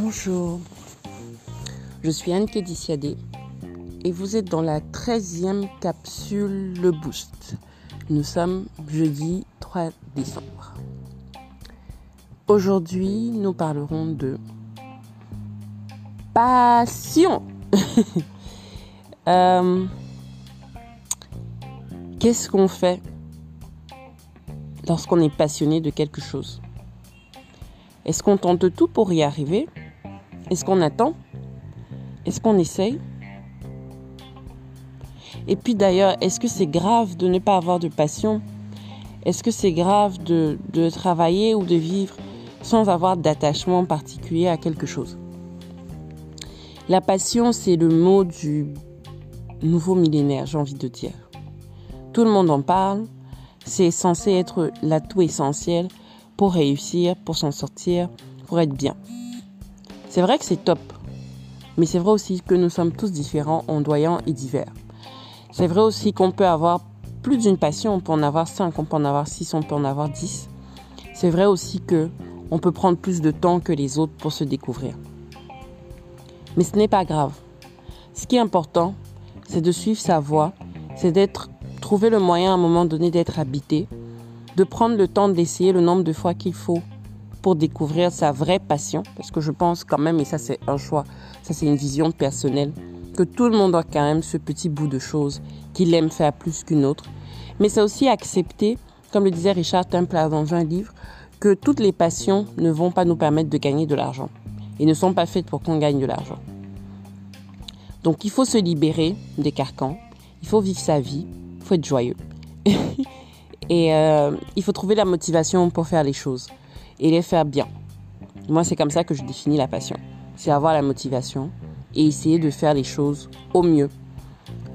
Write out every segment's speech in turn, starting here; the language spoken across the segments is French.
Bonjour, je suis Anne Kédiciadé et vous êtes dans la 13e capsule Le Boost. Nous sommes jeudi 3 décembre. Aujourd'hui, nous parlerons de passion. Euh, qu'est-ce qu'on fait lorsqu'on est passionné de quelque chose? Est-ce qu'on tente tout pour y arriver? Est-ce qu'on attend? Est-ce qu'on essaye? Et puis d'ailleurs, est-ce que c'est grave de ne pas avoir de passion? Est-ce que c'est grave de, de travailler ou de vivre sans avoir d'attachement particulier à quelque chose? La passion, c'est le mot du nouveau millénaire, j'ai envie de dire. Tout le monde en parle, c'est censé être l'atout essentiel pour réussir, pour s'en sortir, pour être bien. C'est vrai que c'est top, mais c'est vrai aussi que nous sommes tous différents, ondoyants et divers. C'est vrai aussi qu'on peut avoir plus d'une passion, on peut en avoir cinq, on peut en avoir six, on peut en avoir dix. C'est vrai aussi que on peut prendre plus de temps que les autres pour se découvrir. Mais ce n'est pas grave. Ce qui est important, c'est de suivre sa voie, c'est d'être trouver le moyen à un moment donné d'être habité, de prendre le temps d'essayer le nombre de fois qu'il faut pour découvrir sa vraie passion, parce que je pense quand même, et ça c'est un choix, ça c'est une vision personnelle, que tout le monde a quand même ce petit bout de choses qu'il aime faire plus qu'une autre. Mais c'est aussi accepter, comme le disait Richard Templar dans un livre, que toutes les passions ne vont pas nous permettre de gagner de l'argent et ne sont pas faites pour qu'on gagne de l'argent. Donc il faut se libérer des carcans, il faut vivre sa vie, faut être joyeux. et euh, il faut trouver la motivation pour faire les choses et les faire bien. Moi, c'est comme ça que je définis la passion. C'est avoir la motivation et essayer de faire les choses au mieux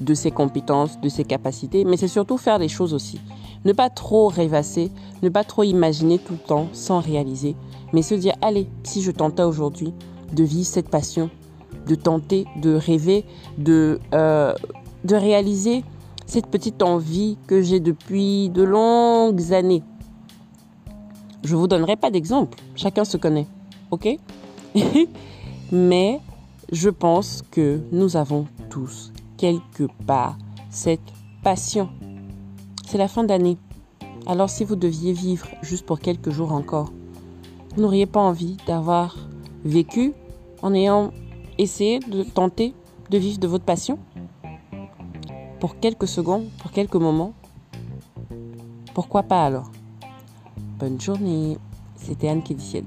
de ses compétences, de ses capacités, mais c'est surtout faire les choses aussi. Ne pas trop rêvasser, ne pas trop imaginer tout le temps sans réaliser, mais se dire, allez, si je tentais aujourd'hui de vivre cette passion, de tenter, de rêver, de, euh, de réaliser cette petite envie que j'ai depuis de longues années. Je vous donnerai pas d'exemple, chacun se connaît, ok? Mais je pense que nous avons tous quelque part cette passion. C'est la fin d'année. Alors si vous deviez vivre juste pour quelques jours encore, vous n'auriez pas envie d'avoir vécu en ayant essayé de tenter de vivre de votre passion? Pour quelques secondes, pour quelques moments Pourquoi pas alors? Bonne journée, c'était Anne qui dit